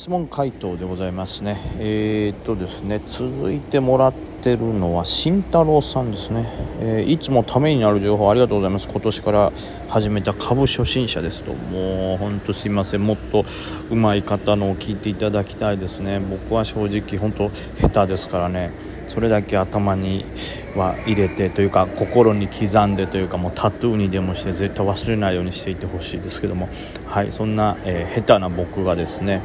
質問回答でございますね。えー、っとですね続いてもらってるのは慎太郎さんですね、えー、いつもためになる情報ありがとうございます。今年から始めた株初心者ですと。もうほんとすいません。もっと上手い方のを聞いていただきたいですね。僕は正直本当下手ですからね。それだけ頭には入れてというか心に刻んでというかもうタトゥーにでもして絶対忘れないようにしていてほしいですけども。はいそんな、えー、下手な僕がですね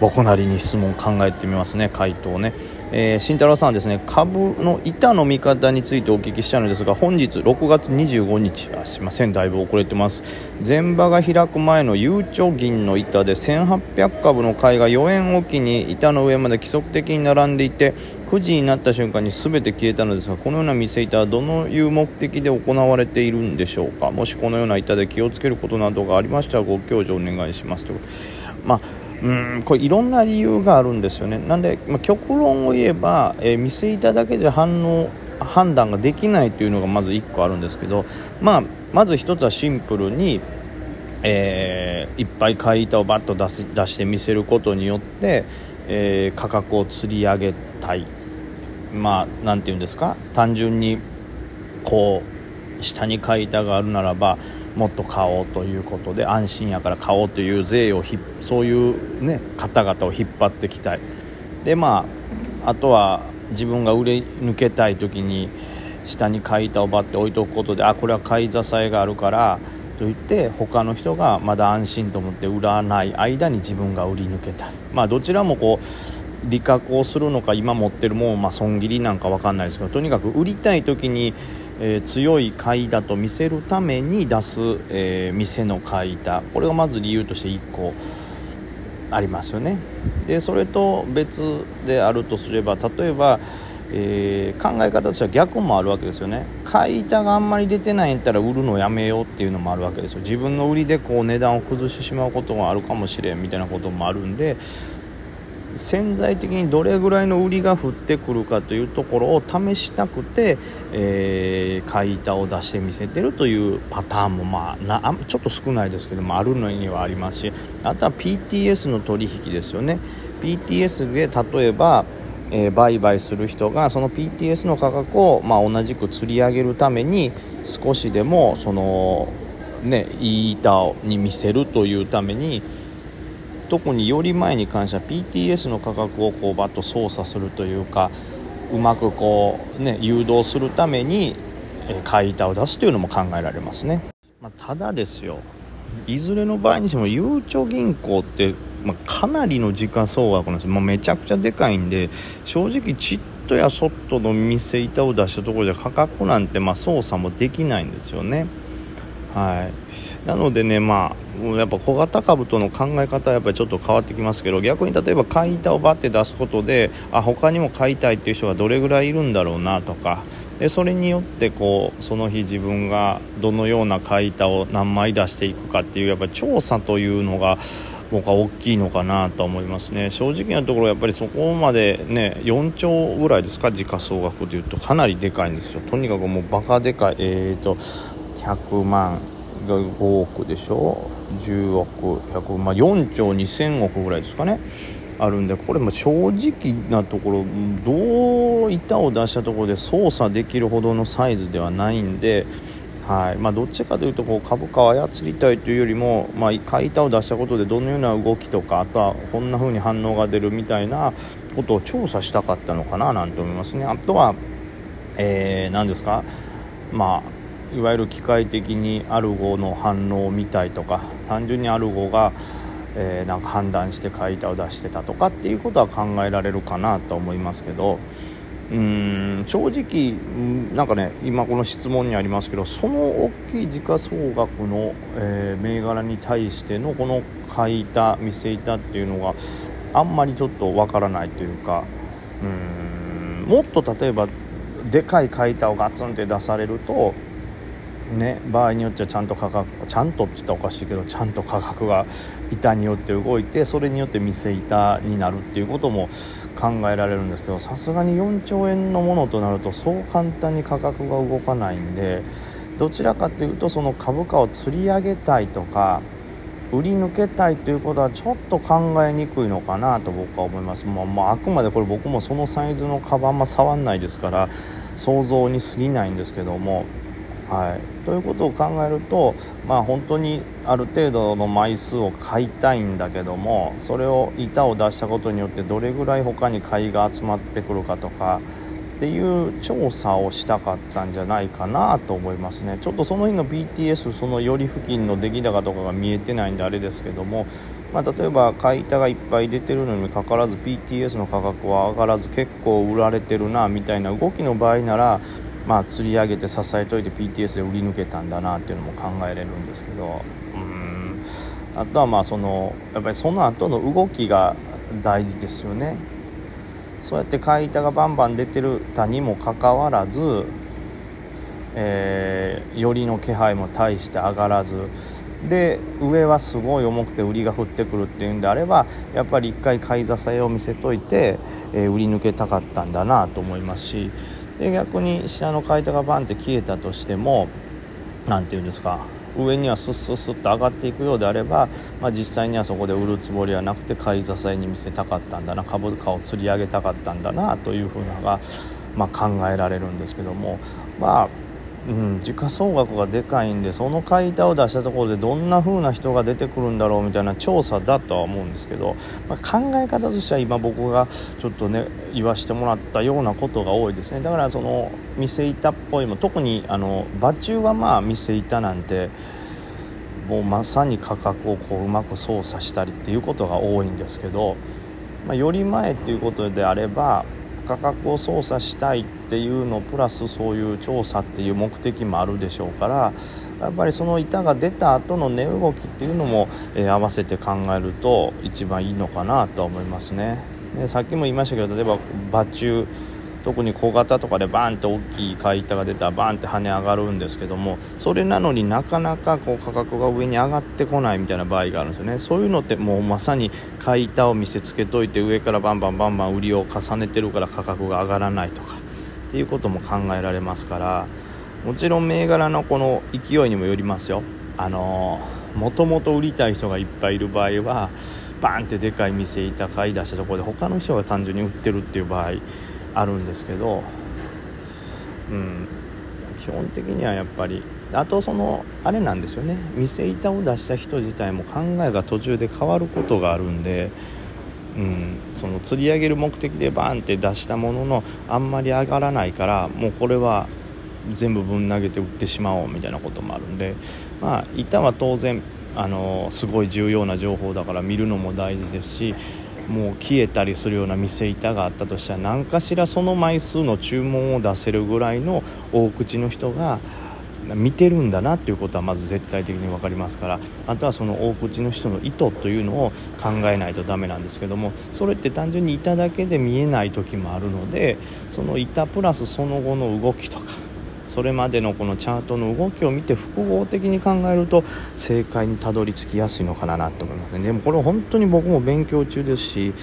僕なりに質問考えてみますね回答ね、えー、慎太郎さんはですね株の板の見方についてお聞きしたのですが本日6月25日あすいませんだいぶ遅れてます。前場が開く前のゆうちょ銀の板で1800株の買いが4円おきに板の上まで規則的に並んでいて9時になった瞬間に全て消えたのですがこのような店板はどのいう目的で行われているんでしょうかもしこのような板で気をつけることなどがありましたらご教授お願いしますと。まあうんこれいろんな理由があるんですよね。なんで、まあ、極論を言えば、えー、店板だけじゃ反応判断ができないというのがまず1個あるんですけど、まあ、まず1つはシンプルに、えー、いっぱい買い板をバッと出す出して見せることによって、えー、価格を釣り上げたい。まあ何て言うんですか？単純にこう下に買い板があるならばもっと買おうということで安心やから買おうという税をひそういう、ね、方々を引っ張ってきたい。でまああとは自分が売れ抜けたい時に下に買い板をバッて置いておくことであこれは買い支えがあるからと言って他の人がまだ安心と思って売らない間に自分が売り抜けたい。まあどちらもこう利確をするのか今持ってるもんまあ損切りなんか分かんないですけどとにかく売りたい時にえー、強い買いだと見せるために出す、えー、店の買いだ。これがまず理由として1個ありますよね。でそれと別であるとすれば例えば、えー、考え方としては逆もあるわけですよね。買い板があんまり出てないんやったら売るのやめようっていうのもあるわけですよ。自分の売りでこう値段を崩してしまうことがあるかもしれんみたいなこともあるんで潜在的にどれぐらいの売りが降ってくるかというところを試したくて、えー、買い板を出してみせてるというパターンも、まあ、なちょっと少ないですけどもあるのにはありますしあとは PTS の取引ですよね。PTS で例えばえー、売買する人がその PTS の価格を、まあ、同じく釣り上げるために少しでもその、ね、いい板に見せるというために特により前に関しては PTS の価格をこうバッと操作するというかうまくこう、ね、誘導するために買い板を出すというのも考えられますね、まあ、ただですよいずれの場合にしてもゆうちょ銀行って、まあ、かなりの時価総額なんですよ、まあ、めちゃくちゃでかいんで正直ちっとやそっとの店板を出したところで価格なんてま操作もできないんですよね。はい、なのでね、まあ、やっぱ小型株との考え方はやっぱりちょっと変わってきますけど逆に例えば買い板をバッて出すことであ他にも買いたいっていう人がどれぐらいいるんだろうなとかでそれによってこうその日自分がどのような買い板を何枚出していくかっていうやっぱり調査というのが僕は大きいのかなと思いますね。正直なところやっぱりそこまでね4兆ぐらいですか時価総額でいうと。かなりでかいんですよ。とにかくもうバカでかい。えーと100万が5億でしょ？10億100まあ4兆2000億ぐらいですかね。あるんでこれも正直なところどう板を出したところで操作できるほどのサイズではないんで、はい。まあ、どっちかというとこう株価を操りたいというよりも、まあ、買い板を出したことでどのような動きとかあとはこんな風に反応が出るみたいなことを調査したかったのかななんて思いますね。あとは、えー、何ですか？まあいわゆる機械的にアルゴの反応を見たいとか単純にアルゴが、えー、なんか判断して解体を出してたとかっていうことは考えられるかなと思いますけどうん正直なんかね今この質問にありますけどその大きい時価総額の、えー、銘柄に対してのこの買い板見せ板っていうのがあんまりちょっとわからないというかうんもっと例えばでかい買い板をガツンって出されるとね、場合によってはちゃんと価格ちゃんとって言ったらおかしいけどちゃんと価格が板によって動いてそれによって店板になるっていうことも考えられるんですけどさすがに4兆円のものとなるとそう簡単に価格が動かないんでどちらかというとその株価を釣り上げたいとか売り抜けたいということはちょっと考えにくいのかなと僕は思います、まあ、まあ、あくまでこれ僕もそのサイズのカバンま触んないですから想像に過ぎないんですけども。はい、ということを考えると、まあ、本当にある程度の枚数を買いたいんだけどもそれを板を出したことによってどれぐらい他に買いが集まってくるかとかっていう調査をしたかったんじゃないかなと思いますね。ちょっとその日の BTS そのより付近の出来高とかが見えてないんであれですけども、まあ、例えば買い板がいっぱい出てるのにかかわらず BTS の価格は上がらず結構売られてるなみたいな動きの場合ならまあ、釣り上げて支えといて PTS で売り抜けたんだなっていうのも考えれるんですけどうん。あとはまあそのやっぱりその後の動きが大事ですよね。そうやって買い板がバンバン出てるたにもかかわらず、えー、よりの気配も大して上がらず。で上はすごい重くて売りが降ってくるっていうんであればやっぱり一回買い支えを見せといて、えー、売り抜けたかったんだなと思いますし。で逆に下の階段がバンって消えたとしても何て言うんですか上にはスッスッスッと上がっていくようであれば、まあ、実際にはそこで売るつもりはなくて買い支えに見せたかったんだな株価を釣り上げたかったんだなというふうなのが、まあ、考えられるんですけどもまあうん、時価総額がでかいんでその買い板を出したところでどんな風な人が出てくるんだろうみたいな調査だとは思うんですけど、まあ、考え方としては今僕がちょっとね言わしてもらったようなことが多いですね。だからその店板っぽいも特にあの場中はまあ店板なんてもうまさに価格をこううまく操作したりっていうことが多いんですけど、まあ、より前っていうことであれば価格を操作したいっていうのプラスそういう調査っていう目的もあるでしょうからやっぱりその板が出た後の値動きっていうのも、えー、合わせて考えると一番いいのかなとは思いますね。でさっきも言いましたけど例えば場中特に小型とかでバーンと大きい買い板が出たらバーンって跳ね上がるんですけどもそれなのになかなかこう価格が上に上がってこないみたいな場合があるんですよね。そういうのってもうまさに買い板を見せつけといて上からバンバンバンバン売りを重ねてるから価格が上がらないとかっていうことも考えられますからもちろん銘柄のこの勢いにもよりますよ。あのもともと売りたい人がいっぱいいる場合はバーンってでかい店板買い出したところで他の人が単純に売ってるっていう場合あるんですけど、うん、基本的にはやっぱりあとそのあれなんですよね。店板を出した人自体も考えが途中で変わることがあるんで、うん、その釣り上げる目的でバーンって出したもののあんまり上がらないからもうこれは全部ぶん投げて売ってしまおうみたいなこともあるんでまあ板は当然あのすごい重要な情報だから見るのも大事ですしもう消えたりするような店板があったとしたら何かしらその枚数の注文を出せるぐらいの大口の人が見てるんだなっていうことはまず絶対的に分かりますからあとはその大口の人の意図というのを考えないとダメなんですけどもそれって単純に板だけで見えない時もあるのでその板プラスその後の動きとかそれまでのこのチャートの動きを見て複合的に考えると正解にたどり着きやすいのかなと思いますね。でもこれ本当に僕も勉強中ですし、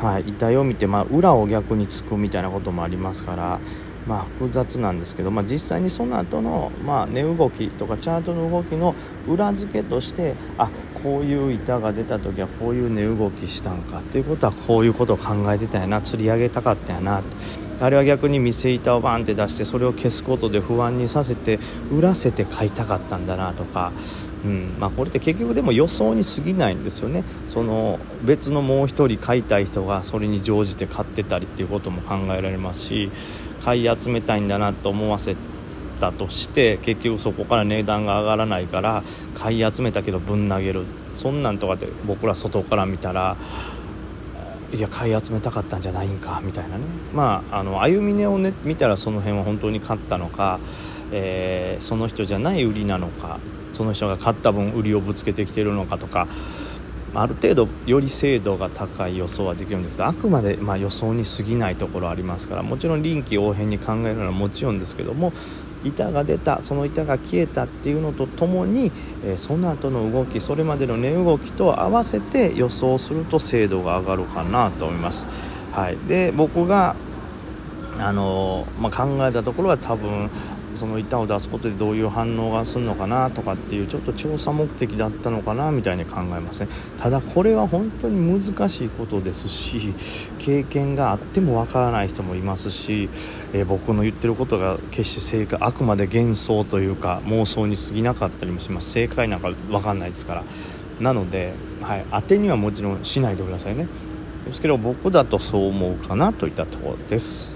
はい、遺体を見て、まあ、裏を逆につくみたいなこともありますからまあ、複雑なんですけど、まあ、実際にその後のまの、値動きとかチャートの動きの裏付けとしてあこういう板が出た時はこういう値動きしたんかっていうことはこういうことを考えてたんやな釣り上げたかったんやなあれは逆に店板をバンって出してそれを消すことで不安にさせて売らせて買いたかったんだなとか、うん。まあ、これって結局でも予想に過ぎないんですよね。その別のもう1人買いたい人がそれに乗じて買ってたりっていうことも考えられますし買い集めたいんだなと思わせたとして結局そこから値段が上がらないから買い集めたけどぶん投げる。そんなんとかって僕ら外から見たらいや買い集めたかったんじゃないんかみたいなね。まああの歩み値を、ね、見たらその辺は本当に勝ったのか、えー、その人じゃない売りなのかその人が勝った分売りをぶつけてきてるのかとかある程度より精度が高い予想はできるんですけどあくまでま予想に過ぎないところありますからもちろん臨機応変に考えるのはもちろんですけども板が出たその板が消えたっていうのとともに、えー、その後の動きそれまでの値動きと合わせて予想すると精度が上がるかなと思います。はい、で僕があのまあ、考えたところは多分その板を出すことでどういう反応がするのかなとかっていうちょっと調査目的だったのかなみたいに考えますねただこれは本当に難しいことですし経験があってもわからない人もいますし、えー、僕の言ってることが決して正解あくまで幻想というか妄想に過ぎなかったりもします。正解なんか分かんないですから。なので、はい、当てにはもちろんしないでくださいね。ですけど僕だとそう思うかなといったところです。